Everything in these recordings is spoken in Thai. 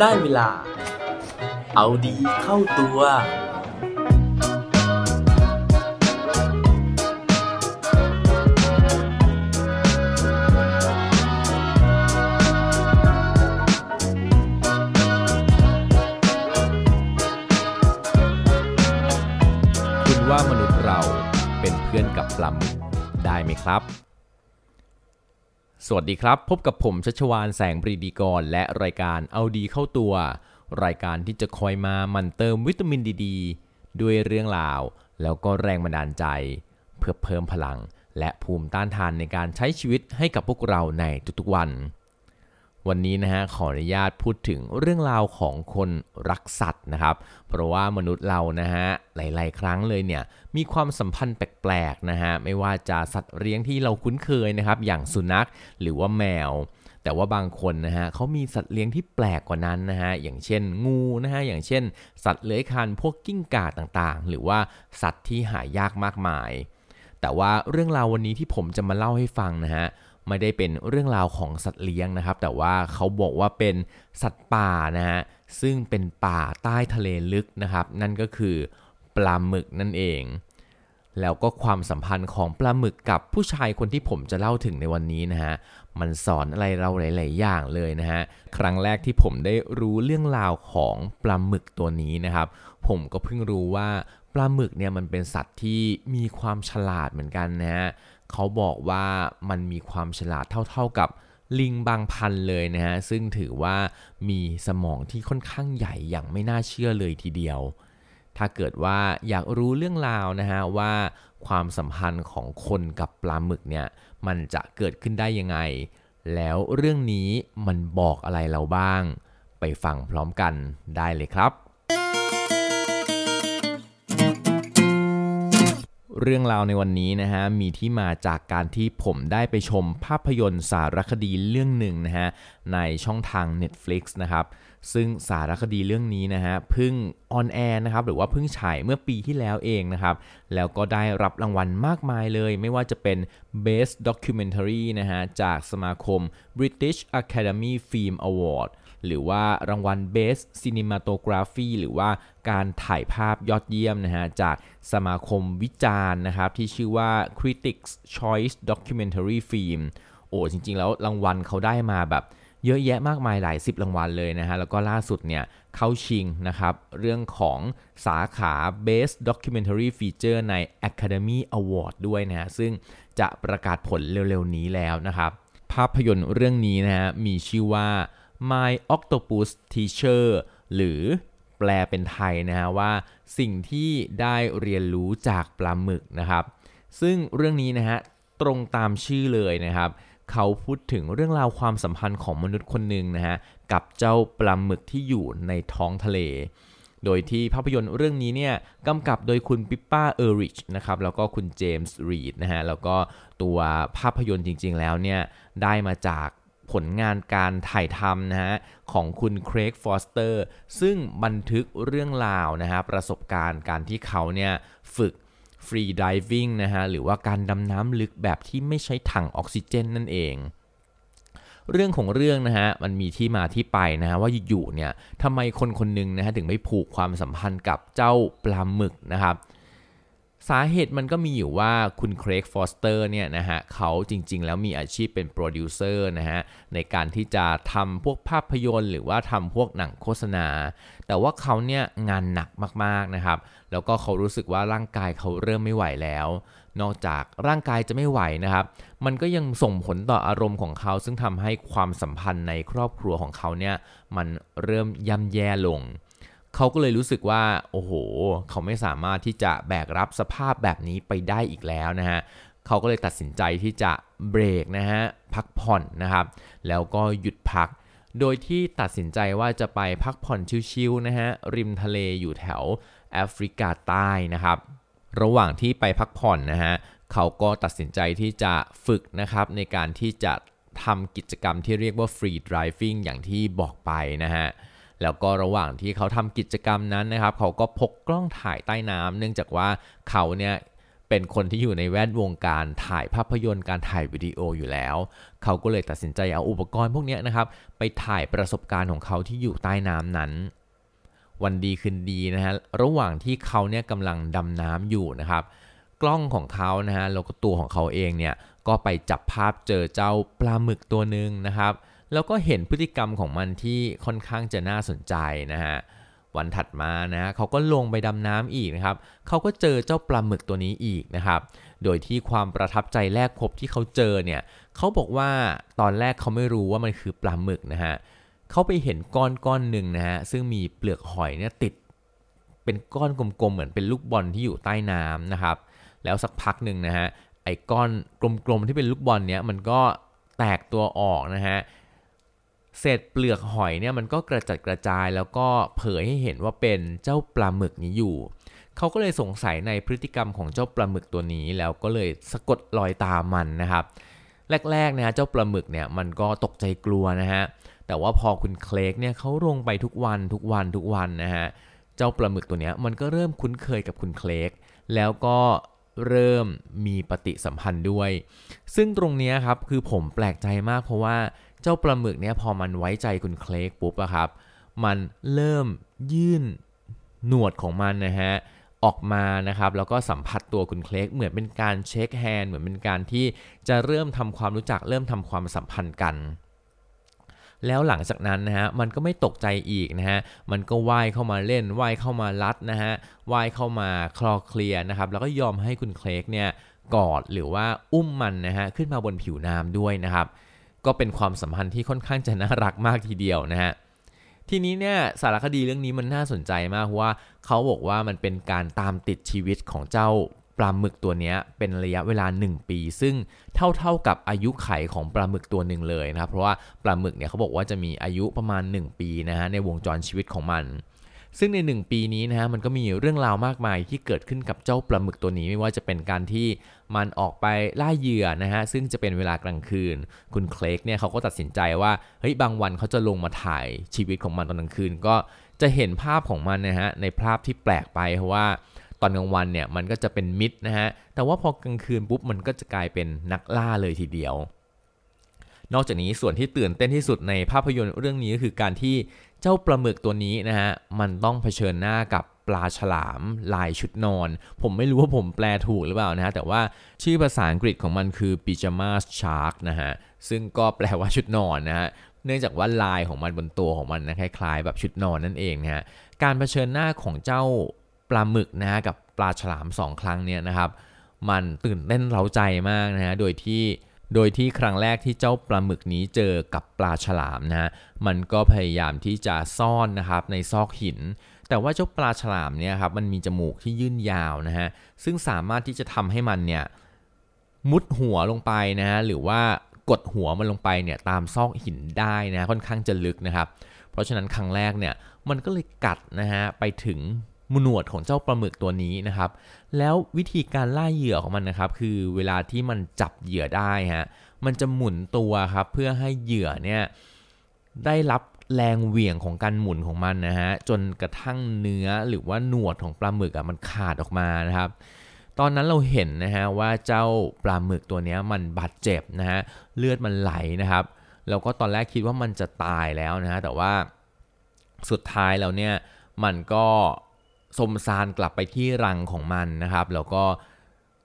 ได้เวลา เอาดีเข้าตัว คุณว่ามนุษย์เราเป็นเพื่อนกับปลาหมึกได้ไหมครับ สวัสดีครับ พบกับผมชัชวานแสงปรีดีกร และรายการเอาดีเข้าตัว รายการที่จะคอยมามันเติมวิตามินดีดด้วยเรื่องราว แล้วก็แรงบันดาลใจ เพื่อเพิ่มพลัง และภูมิต้านทานในการใช้ชีวิตให้กับพวกเราในทุกๆวัน วันนี้นะฮะขออนุญาตพูดถึงเรื่องราวของคนรักสัตว์นะครับ เพราะว่ามนุษย์เรานะฮะหลาย ๆ ครั้งเลยเนี่ยมีความสัมพันธ์แปลกๆนะฮะไม่ว่าจะสัตว์เลี้ยงที่เราคุ้นเคยนะครับ อย่างสุนัขหรือว่าแมว แต่ว่าบางคนนะฮะเขามีสัตว์เลี้ยงที่แปลกกว่านั้นนะฮะอย่างเช่นงูนะฮะอย่างเช่น สัตว์เลื้อยคลานพวกกิ้งก่าต่างๆ หรือว่าสัตว์ที่หายากมากมาย แต่ว่าเรื่องราววันนี้ที่ผมจะมาเล่าให้ฟังนะฮะ ไม่ได้เป็นเรื่องราวของสัตว์เลี้ยงนะครับ แต่ว่าเขาบอกว่าเป็นสัตว์ป่านะฮะซึ่งเป็นป่าใต้ทะเลลึกนะครับ นั่นก็คือปลาหมึกนั่นเอง แล้วก็ความสัมพันธ์ของปลาหมึกกับผู้ชายคนที่ผมจะเล่าถึงในวันนี้นะฮะมันสอนอะไรเราหลาย ๆ อย่างเลยนะฮะครั้งแรกที่ผมได้รู้เรื่องราวของปลาหมึกตัวนี้นะครับ ผมก็เพิ่งรู้ว่า ปลาหมึกเนี่ยมันเป็นสัตว์ที่มีความฉลาดเหมือนกันนะฮะเขาบอกว่ามันมีความฉลาดเท่าๆกับลิงบางพันเลยนะฮะซึ่งถือว่ามีสมองที่ค่อนข้างใหญ่อย่างไม่น่าเชื่อเลยทีเดียว ถ้าเกิดว่าอยากรู้เรื่องราวนะฮะว่าความสัมพันธ์ของคนกับปลาหมึกเนี่ยมันจะเกิดขึ้นได้ยังไง แล้วเรื่องนี้มันบอกอะไรเราบ้าง ไปฟังพร้อมกันได้เลยครับ เรื่องราวในวันนี้นะฮะมีที่มาจากการที่ผมได้ไปชมภาพยนตร์สารคดีเรื่องหนึ่งนะฮะในช่องทาง Netflix นะครับ ซึ่งสารคดีเรื่องนี้นะฮะเพิ่งออนแอร์นะครับหรือว่าเพิ่งฉายเมื่อปีที่แล้วเองนะครับ แล้วก็ได้รับรางวัลมากมายเลย ไม่ว่าจะเป็น Best Documentary นะฮะจากสมาคม British Academy Film Award หรือว่ารางวัล Best Cinematography หรือว่าการถ่ายภาพยอดเยี่ยมนะฮะจากสมาคมวิจารณ์นะครับที่ชื่อว่า Critics Choice Documentary Film โอ้จริงๆ แล้วรางวัลเขาได้มาแบบ เยอะแยะมากมายหลายสิบรางวัลเลยนะฮะ แล้วก็ล่าสุดเนี่ยเข้าชิงนะครับ เรื่องของสาขา Best Documentary Feature ใน Academy Award ด้วยนะฮะ ซึ่งจะประกาศผลเร็วๆ นี้แล้วนะครับ ภาพยนตร์เรื่องนี้นะฮะ มีชื่อว่า My Octopus Teacher หรือแปลเป็นไทยนะฮะว่าสิ่งที่ได้เรียนรู้จากปลาหมึกนะครับ ซึ่งเรื่องนี้นะฮะตรงตามชื่อเลยนะครับ เขาพูดถึงเรื่องราวความสัมพันธ์ของมนุษย์คนหนึ่งนะฮะกับเจ้าปลาหมึกที่อยู่ในท้องทะเล โดยที่ภาพยนตร์เรื่องนี้เนี่ยกำกับโดยคุณปิปป้าเออริชนะครับแล้วก็คุณเจมส์รีดนะฮะแล้วก็ตัวภาพยนตร์จริง ๆ แล้วเนี่ยได้มาจากผลงานการถ่ายทำนะฮะของคุณเครกฟอสเตอร์ซึ่งบันทึกเรื่องราวนะฮะประสบการณ์การที่เขาเนี่ยฝึก freediving นะฮะหรือว่าการดำน้ำลึกแบบที่ไม่ใช้ถังออกซิเจนนั่นเอง เรื่องของเรื่องนะฮะมันมีที่มาที่ไปนะฮะว่าอยู่ๆเนี่ยทำไมคนคนหนึ่งนะฮะถึงไปผูกความสัมพันธ์กับเจ้าปลาหมึกนะครับ สาเหตุมันก็มีอยู่ว่าคุณเครกฟอสเตอร์เนี่ยนะฮะเขาจริงๆ แล้วมีอาชีพเป็นโปรดิวเซอร์นะฮะในการที่จะทำพวกภาพยนตร์หรือว่าทำพวกหนังโฆษณา แต่ว่าเขาเนี่ยงานหนักมากๆนะครับ แล้วก็เขารู้สึกว่าร่างกายเขาเริ่มไม่ไหวแล้ว นอกจากร่างกายจะไม่ไหวนะครับ มันก็ยังส่งผลต่ออารมณ์ของเขา ซึ่งทำให้ความสัมพันธ์ในครอบครัวของเขาเนี่ยมันเริ่มย่ำแย่ลง เขาก็เลยรู้สึกว่าโอ้โห เขาไม่สามารถที่จะแบกรับสภาพแบบนี้ไปได้อีกแล้วนะฮะเขาก็เลยตัดสินใจที่จะเบรกนะฮะพักผ่อนนะครับ แล้วก็หยุดพัก โดยที่ตัดสินใจว่าจะไปพักผ่อนชิวๆนะฮะริมทะเลอยู่แถวแอฟริกาใต้นะครับ ระหว่างที่ไปพักผ่อนนะฮะเขาก็ตัดสินใจที่จะฝึกนะครับในการที่จะทำกิจกรรมที่เรียกว่า free driving อย่างที่บอกไปนะฮะ แล้วก็ระหว่างที่เขาทำกิจกรรมนั้นนะครับ เขาก็พกกล้องถ่ายใต้น้ำเนื่องจากว่าเขาเนี่ยเป็นคนที่อยู่ในแวดวงการถ่ายภาพยนตร์การถ่ายวิดีโออยู่แล้ว เขาก็เลยตัดสินใจเอาอุปกรณ์พวกนี้นะครับ ไปถ่ายประสบการณ์ของเขาที่อยู่ใต้น้ำนั้น วันดีคืนดีนะฮะระหว่างที่เขาเนี่ยกำลังดำน้ำอยู่นะครับ กล้องของเขานะฮะแล้วก็ตัวของเขาเองเนี่ยก็ไปจับภาพเจอเจ้าปลาหมึกตัวหนึ่งนะครับ แล้วก็เห็นพฤติกรรมของมันที่ค่อนข้างจะน่าสนใจนะฮะวันถัดมานะเขาก็ลงไปดำน้ำอีกนะครับเขาก็เจอเจ้าปลาหมึกตัวนี้อีกนะครับ โดยที่ความประทับใจแรกพบที่เขาเจอเนี่ยเขาบอกว่าตอนแรกเขาไม่รู้ว่ามันคือปลาหมึกนะฮะเขาไปเห็นก้อนก้อนหนึ่งนะฮะซึ่งมีเปลือกหอยเนี่ยติด เป็นก้อนกลมๆเหมือนเป็นลูกบอลที่อยู่ใต้น้ำนะครับ แล้วสักพักหนึ่งนะฮะไอ้ก้อนกลมๆที่เป็นลูกบอลเนี้ยมันก็แตกตัวออกนะฮะ เศษเปลือกหอยเนี่ยมันก็กระจัดกระจายแล้วก็เผยให้เห็นว่าเป็นเจ้าปลาหมึกนี้อยู่ เขาก็เลยสงสัยในพฤติกรรมของเจ้าปลาหมึกตัวนี้ แล้วก็เลยสะกดรอยตามมันนะครับ แรกๆนะฮะเจ้าปลาหมึกเนี่ยมันก็ตกใจกลัวนะฮะ แต่ว่าพอคุณเคลกเนี่ยเขาลงไปทุกวันทุกวันทุกวันนะฮะ เจ้าปลาหมึกตัวนี้มันก็เริ่มคุ้นเคยกับคุณเคลกแล้วก็เริ่มมีปฏิสัมพันธ์ด้วย ซึ่งตรงนี้ครับคือผมแปลกใจมากเพราะว่า เจ้าปลาหมึกเนี่ยพอมันไว้ใจคุณเคลกปุ๊บอะครับ มันเริ่มยื่นหนวดของมันนะฮะออกมานะครับแล้วก็สัมผัสตัวคุณเคลกเหมือนเป็นการเช็คแฮนด์เหมือนเป็นการที่จะเริ่มทำความรู้จักเริ่มทำความสัมพันธ์กัน แล้วหลังจากนั้นนะฮะมันก็ไม่ตกใจอีกนะฮะมันก็ว่ายเข้ามาเล่นว่ายเข้ามาลัดนะฮะว่ายเข้ามาคลอเคลียนะครับแล้วก็ยอมให้คุณเคลกเนี่ยกอดหรือว่าอุ้มมันนะฮะขึ้นมาบนผิวน้ำด้วยนะครับ ก็เป็นความสัมพันธ์ที่ค่อนข้างจะน่ารักมากทีเดียวนะฮะทีนี้เนี่ยสารคดีเรื่องนี้มันน่าสนใจมากว่าเขาบอกว่ามันเป็นการตามติดชีวิตของเจ้าปลาหมึกตัวนี้เป็นระยะเวลา 1 ปี ซึ่งเท่าๆกับอายุไขของปลาหมึกตัวหนึ่งเลยนะครับเพราะว่าปลาหมึกเนี่ยเขาบอกว่าจะมีอายุประมาณ 1 ปีนะฮะในวงจรชีวิตของมัน ซึ่งใน 1 ปีนี้นะฮะมันก็มีเรื่องราวมากมายที่เกิดขึ้นกับเจ้าปลาหมึกตัวนี้ไม่ว่าจะเป็นการที่ มันออกไปล่าเหยื่อนะฮะซึ่งจะเป็นเวลากลางคืน คุณเคลกเนี่ยเขาก็ตัดสินใจว่าเฮ้ยบางวันเขาจะลงมาถ่ายชีวิตของมันตอนกลางคืน ก็จะเห็นภาพของมันนะฮะในภาพที่แปลกไปเพราะว่าตอนกลางวันเนี่ยมันก็จะเป็นมิดนะฮะแต่ว่าพอกลางคืนปุ๊บมันก็จะกลายเป็นนักล่าเลยทีเดียว นอกจากนี้ส่วนที่ตื่นเต้นที่สุดในภาพยนตร์เรื่องนี้ก็คือการที่เจ้าปลาหมึกตัวนี้นะฮะมันต้องเผชิญหน้ากับ ปลาฉลามลายชุดนอน ผมไม่รู้ว่าผมแปลถูกหรือเปล่านะฮะ แต่ว่าชื่อภาษาอังกฤษของมันคือ pyjamas shark นะฮะ ซึ่งก็แปลว่าชุดนอนนะฮะ เนื่องจากว่าลายของมันบนตัวของมันนะคล้ายๆ แบบชุดนอนนั่นเองนะฮะ การเผชิญหน้าของเจ้าปลาหมึกนะฮะกับปลาฉลามสองครั้งเนี่ยนะครับ มันตื่นเต้นเร้าใจมากนะฮะ โดยที่โดยที่ครั้งแรกที่เจ้าปลาหมึกนี้เจอกับปลาฉลามนะฮะมันก็พยายามที่จะซ่อนนะครับในซอกหิน แต่ว่าเจ้าปลาฉลามเนี่ยครับมันมีจมูกที่ยื่นยาวนะฮะซึ่งสามารถที่จะทำให้มันเนี่ยมุดหัวลงไปนะฮะหรือว่ากดหัวมันลงไปเนี่ยตามซอกหินได้นะค่อนข้างจะลึกนะครับ เพราะฉะนั้นครั้งแรกเนี่ยมันก็เลยกัดนะฮะไปถึงมหนวดของเจ้าปลาหมึกตัวนี้นะครับ แล้ววิธีการล่าเหยื่อของมันนะครับ คือเวลาที่มันจับเหยื่อได้ฮะมันจะหมุนตัวครับเพื่อให้เหยื่อเนี่ยได้รับ แรงเหวี่ยงของการหมุนของมันนะฮะจนกระทั่งเนื้อหรือว่าหนวดของปลาหมึกอะมันขาดออกมานะครับ ตอนนั้นเราเห็นนะฮะว่าเจ้าปลาหมึกตัวนี้มันบาดเจ็บนะฮะเลือดมันไหลนะครับแล้วก็ตอนแรกคิดว่ามันจะตายแล้วนะฮะแต่ว่าสุดท้ายแล้วเนี่ยมันก็สมซานกลับไปที่รังของมันนะครับ แล้วก็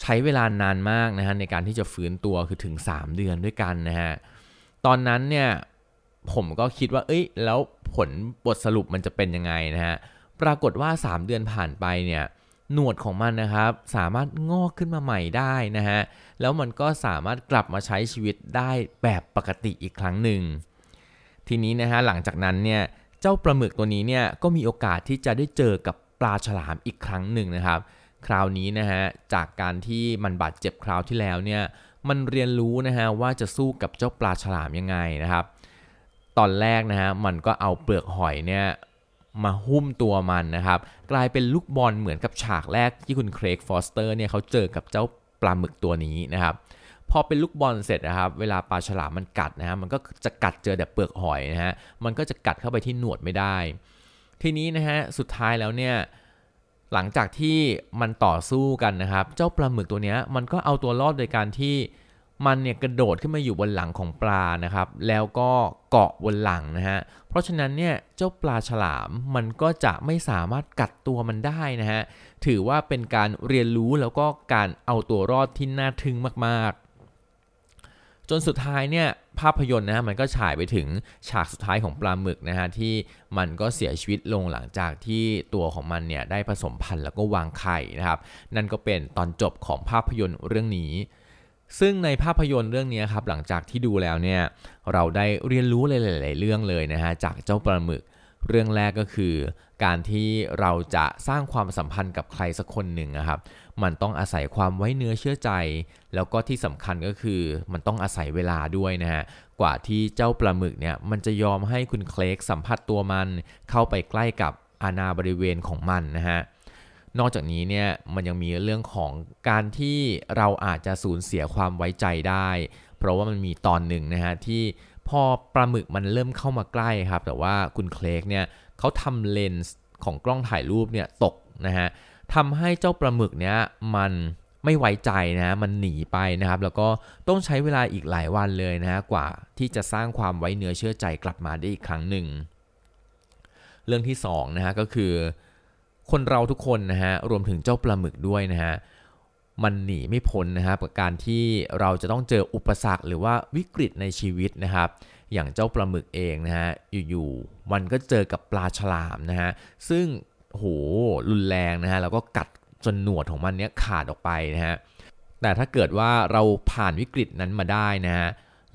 ใช้เวลานานมากนะฮะในการที่จะฟื้นตัวคือถึง 3 เดือนด้วยกันนะฮะตอนนั้นเนี่ย ผมก็คิดว่า เอ้ย แล้วผลบทสรุปมันจะเป็นยังไงนะฮะ ปรากฏว่า 3 เดือนผ่านไปเนี่ย หนวดของมันนะครับ สามารถงอกขึ้นมาใหม่ได้นะฮะ แล้วมันก็สามารถกลับมาใช้ชีวิตได้แบบปกติอีกครั้งหนึ่ง ทีนี้นะฮะ หลังจากนั้นเนี่ย เจ้าปลาหมึกตัวนี้เนี่ย ก็มีโอกาสที่จะได้เจอกับปลาฉลามอีกครั้งหนึ่งนะครับ คราวนี้นะฮะ จากการที่มันบาดเจ็บคราวที่แล้วเนี่ย มันเรียนรู้นะฮะว่าจะสู้กับเจ้าปลาฉลามยังไงนะครับ ตอนแรกนะฮะมันก็เอาเปลือกหอยเนี่ยมาหุ้มตัวมันนะครับ กลายเป็นลูกบอลเหมือนกับฉากแรกที่คุณเครกฟอสเตอร์เนี่ยเขาเจอกับเจ้าปลาหมึกตัวนี้นะครับพอเป็นลูกบอลเสร็จนะครับ เวลาปลาฉลามมันกัดนะฮะมันก็จะกัดเจอแต่เปลือกหอยนะฮะมันก็จะกัดเข้าไปที่หนวดไม่ได้ ทีนี้นะฮะสุดท้ายแล้วเนี่ยหลังจากที่มันต่อสู้กันนะครับ เจ้าปลาหมึกตัวนี้มันก็เอาตัวรอดโดยการที่ มันเนี่ยกระโดดขึ้นมาอยู่บนหลังของปลานะครับ แล้วก็เกาะบนหลังนะฮะ เพราะฉะนั้นเนี่ยเจ้าปลาฉลามมันก็จะไม่สามารถกัดตัวมันได้นะฮะ ถือว่าเป็นการเรียนรู้แล้วก็การเอาตัวรอดที่น่าทึ่งมากๆ จนสุดท้ายเนี่ยภาพยนตร์นะฮะมันก็ฉายไปถึงฉากสุดท้ายของปลาหมึกนะฮะที่มันก็เสียชีวิตลงหลังจากที่ตัวของมันเนี่ยได้ผสมพันธุ์แล้วก็วางไข่นะครับ นั่นก็เป็นตอนจบของภาพยนตร์เรื่องนี้ ซึ่งในภาพยนตร์เรื่องนี้ครับหลังจากที่ดูแล้วเนี่ยเราได้เรียนรู้หลาย ๆ เรื่องเลยนะฮะจากเจ้าปลาหมึก เรื่องแรกก็คือ การที่เราจะสร้างความสัมพันธ์กับใครสักคนหนึ่งนะครับ มันต้องอาศัยความไว้เนื้อเชื่อใจ แล้วก็ที่สำคัญก็คือมันต้องอาศัยเวลาด้วยนะฮะกว่าที่เจ้าปลาหมึกเนี่ยมันจะยอมให้คุณเคลกสัมผัสตัวมัน เข้าไปใกล้กับอาณาบริเวณของมันนะฮะ นอกจากนี้เนี่ยมันยังมีเรื่องของการที่เราอาจจะสูญเสียความไว้ใจได้ เพราะว่ามันมีตอนหนึ่งนะฮะที่พอปลาหมึกมันเริ่มเข้ามาใกล้ครับ แต่ว่าคุณเคลกเนี่ยเขาทำเลนส์ของกล้องถ่ายรูปเนี่ยตกนะฮะทำให้เจ้าปลาหมึกเนี่ยมันไม่ไว้ใจนะมันหนีไปนะครับ แล้วก็ต้องใช้เวลาอีกหลายวันเลยนะฮะกว่าที่จะสร้างความไว้เนื้อเชื่อใจกลับมาได้อีกครั้งหนึ่ง เรื่องที่2นะฮะก็คือ คนเราทุกคนนะฮะรวมถึงเจ้าปลาหมึกด้วยนะฮะมันหนีไม่พ้นนะครับกับการที่เราจะต้องเจออุปสรรคหรือว่าวิกฤตในชีวิตนะครับ อย่างเจ้าปลาหมึกเองนะฮะอยู่ๆมันก็เจอกับปลาฉลามนะฮะซึ่งโหรุนแรงนะฮะแล้วก็กัดจนหนวดของมันเนี้ยขาดออกไปนะฮะแต่ถ้าเกิดว่าเราผ่านวิกฤตนั้นมาได้นะฮะ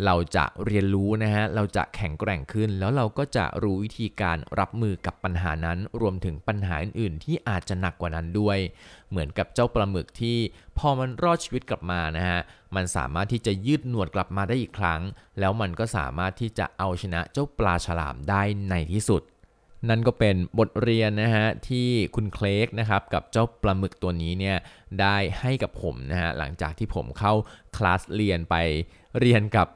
เราจะเรียนรู้นะฮะ เราจะแข็งแกร่งขึ้น แล้วเราก็จะรู้วิธีการรับมือกับปัญหานั้น รวมถึงปัญหาอื่นๆ ที่อาจจะหนักกว่านั้นด้วย เหมือนกับเจ้าปลาหมึกที่พอมันรอดชีวิตกลับมานะฮะ มันสามารถที่จะยืดหนวดกลับมาได้อีกครั้ง แล้วมันก็สามารถที่จะเอาชนะเจ้าปลาฉลามได้ในที่สุด นั่นก็เป็นบทเรียนนะฮะที่คุณเคลกนะครับกับเจ้าปลาหมึกตัวนี้เนี่ยได้ให้กับผมนะฮะหลังจากที่ผมเข้าคลาสเรียนไปเรียนกับ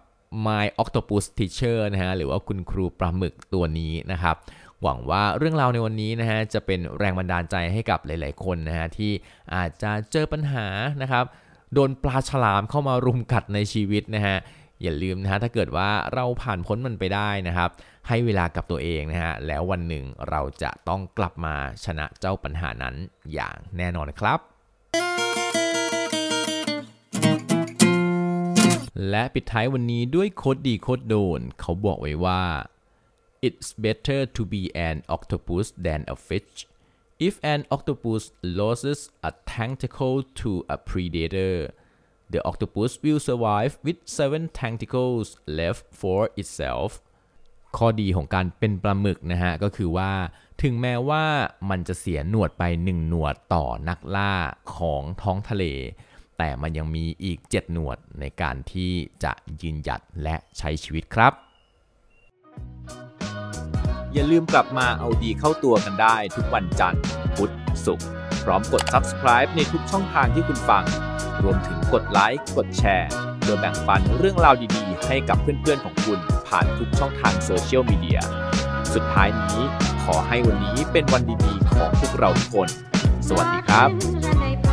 My Octopus Teacher นะฮะหรือว่าคุณครูปลาหมึกตัวนี้นะครับหวังว่าเรื่องราวในวันนี้นะฮะจะเป็นแรงบันดาลใจให้กับหลาย ๆ คนนะฮะที่อาจจะเจอปัญหานะครับโดนปลาฉลามเข้ามารุมกัดในชีวิตนะฮะอย่าลืมนะฮะถ้าเกิดว่าเราผ่านพ้นมันไปได้นะครับ ให้เวลากับตัวเองนะฮะแล้ววันหนึ่งเราจะต้องกลับมาชนะเจ้าปัญหานั้นอย่างแน่นอนครับ และปิดท้ายวันนี้ด้วยโคดดีโคดโดน เขาบอกไว้ว่า it's better to be an octopus than a fish if an octopus loses a tentacle to a predator the octopus will survive with seven tentacles left for itself ข้อดีของการเป็นปลาหมึกนะฮะ ก็คือว่าถึงแม้ว่ามันจะเสียหนวดไปหนึ่งหนวดต่อนักล่าของท้องทะเล แต่มันยังมีอีก 7 หนวดในการที่จะยืนหยัดและใช้ชีวิตครับ อย่าลืมกลับมาเอาดีเข้าตัวกันได้ทุกวันจันทร์ พุธ ศุกร์ พร้อมกด subscribe ในทุกช่องทางที่คุณฟัง รวมถึงกดไลค์ กดแชร์เพื่อแบ่งปันเรื่องราวดีๆ ให้กับเพื่อนๆของคุณผ่านทุกช่องทางโซเชียลมีเดีย สุดท้ายนี้ขอให้วันนี้เป็นวันดีๆ ของพวกเราทุกคน สวัสดีครับ